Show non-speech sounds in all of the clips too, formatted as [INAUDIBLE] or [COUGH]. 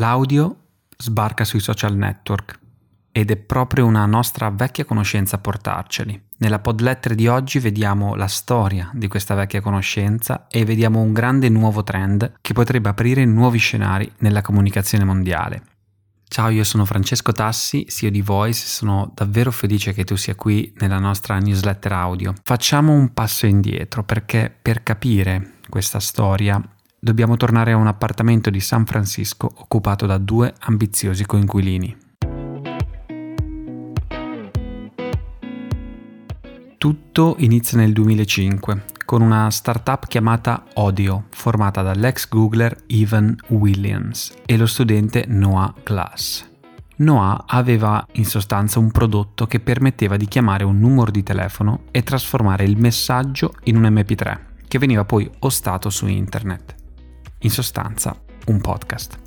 L'audio sbarca sui social network ed è proprio una nostra vecchia conoscenza a portarceli. Nella podletter di oggi vediamo la storia di questa vecchia conoscenza e vediamo un grande nuovo trend che potrebbe aprire nuovi scenari nella comunicazione mondiale. Ciao, io sono Francesco Tassi, CEO di Voice, sono davvero felice che tu sia qui nella nostra newsletter audio. Facciamo un passo indietro perché per capire questa storia dobbiamo tornare a un appartamento di San Francisco occupato da due ambiziosi coinquilini. Tutto inizia nel 2005 con una startup chiamata Audio, formata dall'ex Googler Evan Williams e lo studente Noah Glass. Noah aveva in sostanza un prodotto che permetteva di chiamare un numero di telefono e trasformare il messaggio in un MP3, che veniva poi ostato su internet. In sostanza, un podcast.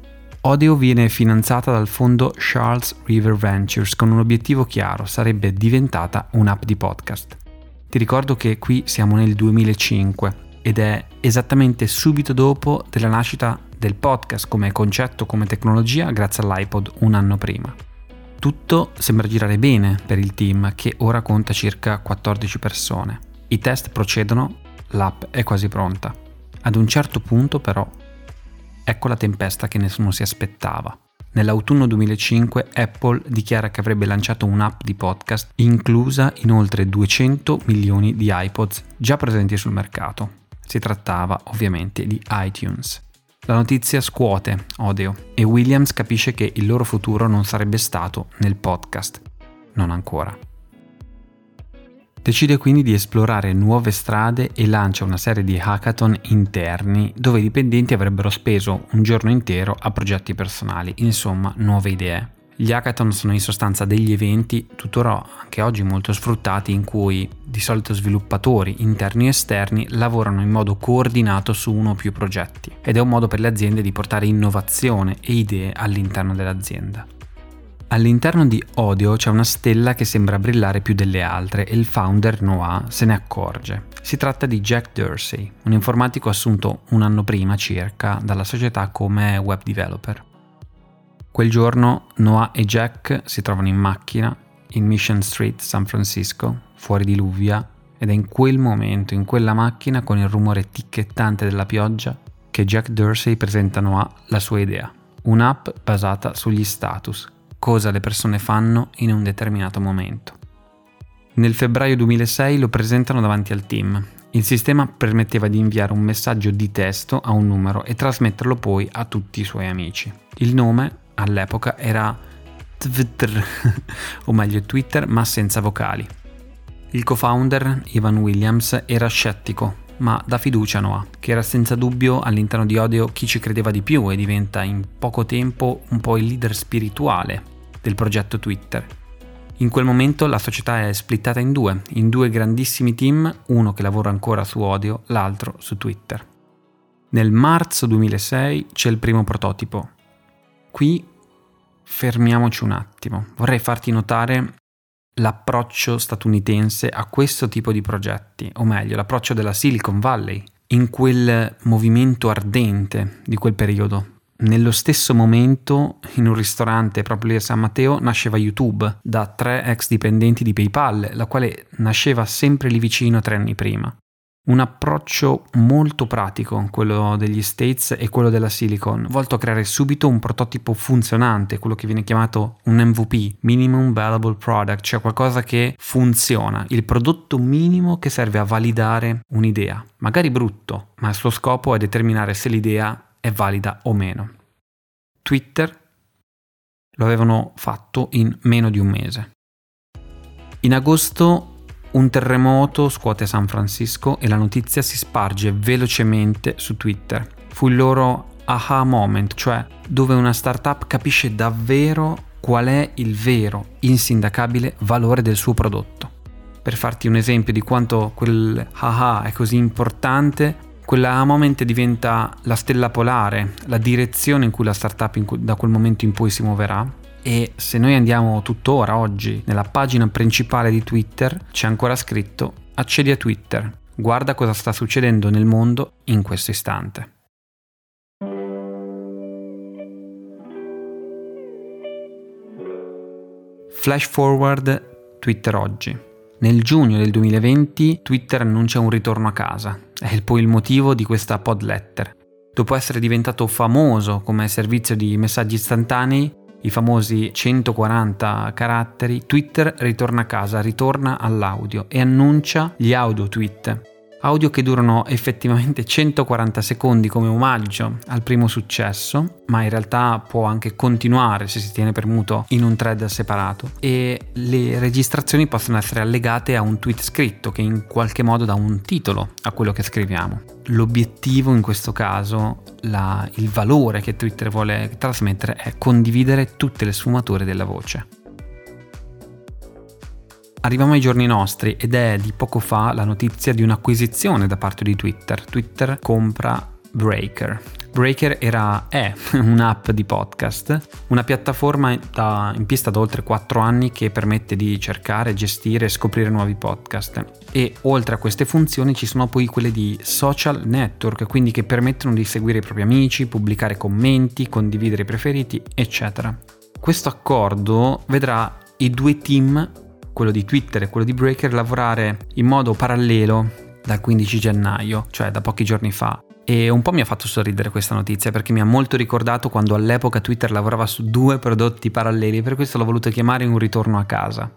Audio viene finanziata dal fondo Charles River Ventures con un obiettivo chiaro, sarebbe diventata un'app di podcast. Ti ricordo che qui siamo nel 2005 ed è esattamente subito dopo della nascita del podcast come concetto, come tecnologia, grazie all'iPod un anno prima. Tutto sembra girare bene per il team che ora conta circa 14 persone. I test procedono, l'app è quasi pronta. Ad un certo punto però ecco la tempesta che nessuno si aspettava. Nell'autunno 2005 Apple dichiara che avrebbe lanciato un'app di podcast inclusa in oltre 200 milioni di iPods già presenti sul mercato. Si trattava ovviamente di iTunes. La notizia scuote Odeo e Williams capisce che il loro futuro non sarebbe stato nel podcast. Non ancora. Decide quindi di esplorare nuove strade e lancia una serie di hackathon interni dove i dipendenti avrebbero speso un giorno intero a progetti personali, insomma nuove idee. Gli hackathon sono in sostanza degli eventi, tuttora anche oggi molto sfruttati, in cui di solito sviluppatori interni e esterni lavorano in modo coordinato su uno o più progetti ed è un modo per le aziende di portare innovazione e idee all'interno dell'azienda. All'interno di Odio c'è una stella che sembra brillare più delle altre e il founder Noah se ne accorge. Si tratta di Jack Dorsey, un informatico assunto un anno prima circa dalla società come web developer. Quel giorno Noah e Jack si trovano in macchina in Mission Street, San Francisco, fuori di Luvia, ed è in quel momento, in quella macchina, con il rumore ticchettante della pioggia, che Jack Dorsey presenta a Noah la sua idea. Un'app basata sugli status cosa le persone fanno in un determinato momento. Nel febbraio 2006 lo presentano davanti al team. Il sistema permetteva di inviare un messaggio di testo a un numero e trasmetterlo poi a tutti i suoi amici. Il nome all'epoca era Twitter, [LAUGHS] o meglio Twitter, ma senza vocali. Il co-founder, Ivan Williams, era scettico, ma dà fiducia a Noah, che era senza dubbio all'interno di Odio chi ci credeva di più e diventa in poco tempo un po' il leader spirituale del progetto Twitter. In quel momento la società è splittata in due, in due grandissimi team, uno che lavora ancora su Odio, l'altro su Twitter. Nel marzo 2006 c'è il primo prototipo. Qui fermiamoci un attimo, vorrei farti notare l'approccio statunitense a questo tipo di progetti, o meglio l'approccio della Silicon Valley, in quel movimento ardente di quel periodo, nello stesso momento, in un ristorante proprio lì a San Matteo, nasceva YouTube da tre ex dipendenti di PayPal, la quale nasceva sempre lì vicino tre anni prima. Un approccio molto pratico, quello degli States e quello della Silicon, volto a creare subito un prototipo funzionante, quello che viene chiamato un MVP, Minimum Valuable Product, cioè qualcosa che funziona, il prodotto minimo che serve a validare un'idea. Magari brutto, ma il suo scopo è determinare se l'idea è valida o meno. Twitter lo avevano fatto in meno di un mese. In agosto un terremoto scuote San Francisco e la notizia si sparge velocemente su Twitter. Fu il loro aha moment, cioè dove una startup capisce davvero qual è il vero, insindacabile valore del suo prodotto. Per farti un esempio di quanto quel aha è così importante, quella momento diventa la stella polare, la direzione in cui la startup cui, da quel momento in poi si muoverà. E se noi andiamo tuttora oggi nella pagina principale di Twitter, c'è ancora scritto accedi a Twitter, guarda cosa sta succedendo nel mondo in questo istante. Flash forward Twitter oggi. Nel giugno del 2020 Twitter annuncia un ritorno a casa. È poi il motivo di questa pod letter. Dopo essere diventato famoso come servizio di messaggi istantanei, i famosi 140 caratteri, Twitter ritorna a casa, ritorna all'audio e annuncia gli audio tweet audio che durano effettivamente 140 secondi come omaggio al primo successo, ma in realtà può anche continuare se si tiene premuto in un thread separato e le registrazioni possono essere allegate a un tweet scritto che in qualche modo dà un titolo a quello che scriviamo. L'obiettivo in questo caso, la, il valore che Twitter vuole trasmettere è condividere tutte le sfumature della voce. Arriviamo ai giorni nostri ed è di poco fa la notizia di un'acquisizione da parte di Twitter. Twitter compra Breaker. Breaker era, è [LAUGHS] un'app di podcast, una piattaforma da, in pista da oltre 4 anni che permette di cercare, gestire e scoprire nuovi podcast. E oltre a queste funzioni ci sono poi quelle di social network, quindi che permettono di seguire i propri amici, pubblicare commenti, condividere i preferiti, eccetera. Questo accordo vedrà i due team quello di Twitter e quello di Breaker, lavorare in modo parallelo dal 15 gennaio, cioè da pochi giorni fa. E un po' mi ha fatto sorridere questa notizia perché mi ha molto ricordato quando all'epoca Twitter lavorava su due prodotti paralleli, per questo l'ho voluto chiamare un ritorno a casa.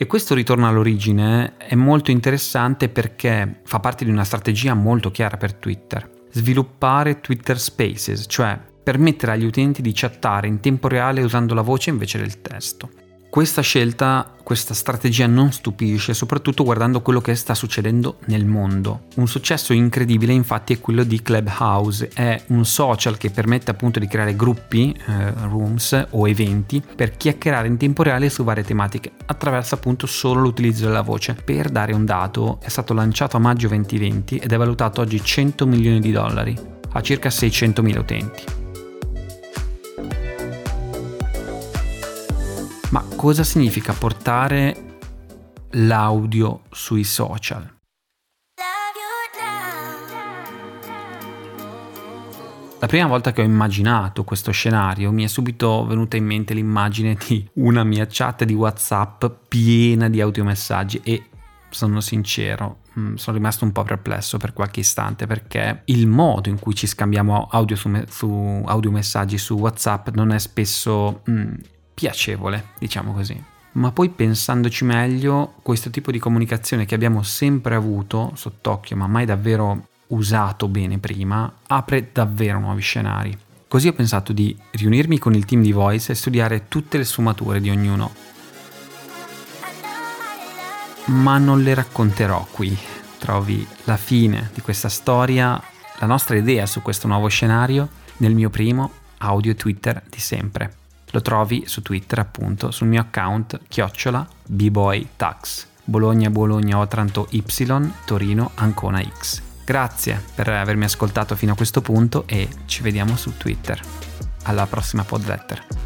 E questo ritorno all'origine è molto interessante perché fa parte di una strategia molto chiara per Twitter. Sviluppare Twitter Spaces, cioè permettere agli utenti di chattare in tempo reale usando la voce invece del testo. Questa scelta, questa strategia non stupisce, soprattutto guardando quello che sta succedendo nel mondo. Un successo incredibile infatti è quello di Clubhouse, è un social che permette appunto di creare gruppi, eh, rooms o eventi per chiacchierare in tempo reale su varie tematiche attraverso appunto solo l'utilizzo della voce. Per dare un dato, è stato lanciato a maggio 2020 ed è valutato oggi 100 milioni di dollari, a circa 600 mila utenti. Ma cosa significa portare l'audio sui social? La prima volta che ho immaginato questo scenario mi è subito venuta in mente l'immagine di una mia chat di WhatsApp piena di audiomessaggi e sono sincero, mm, sono rimasto un po' perplesso per qualche istante perché il modo in cui ci scambiamo audio su, su audiomessaggi su WhatsApp non è spesso mm, piacevole, diciamo così. Ma poi pensandoci meglio, questo tipo di comunicazione che abbiamo sempre avuto sott'occhio, ma mai davvero usato bene prima, apre davvero nuovi scenari. Così ho pensato di riunirmi con il team di Voice e studiare tutte le sfumature di ognuno. Ma non le racconterò qui. Trovi la fine di questa storia, la nostra idea su questo nuovo scenario, nel mio primo audio Twitter di sempre. Lo trovi su Twitter appunto sul mio account chiocciola bboytax Bologna Bologna Otranto Y Torino Ancona X. Grazie per avermi ascoltato fino a questo punto e ci vediamo su Twitter. Alla prossima podletter.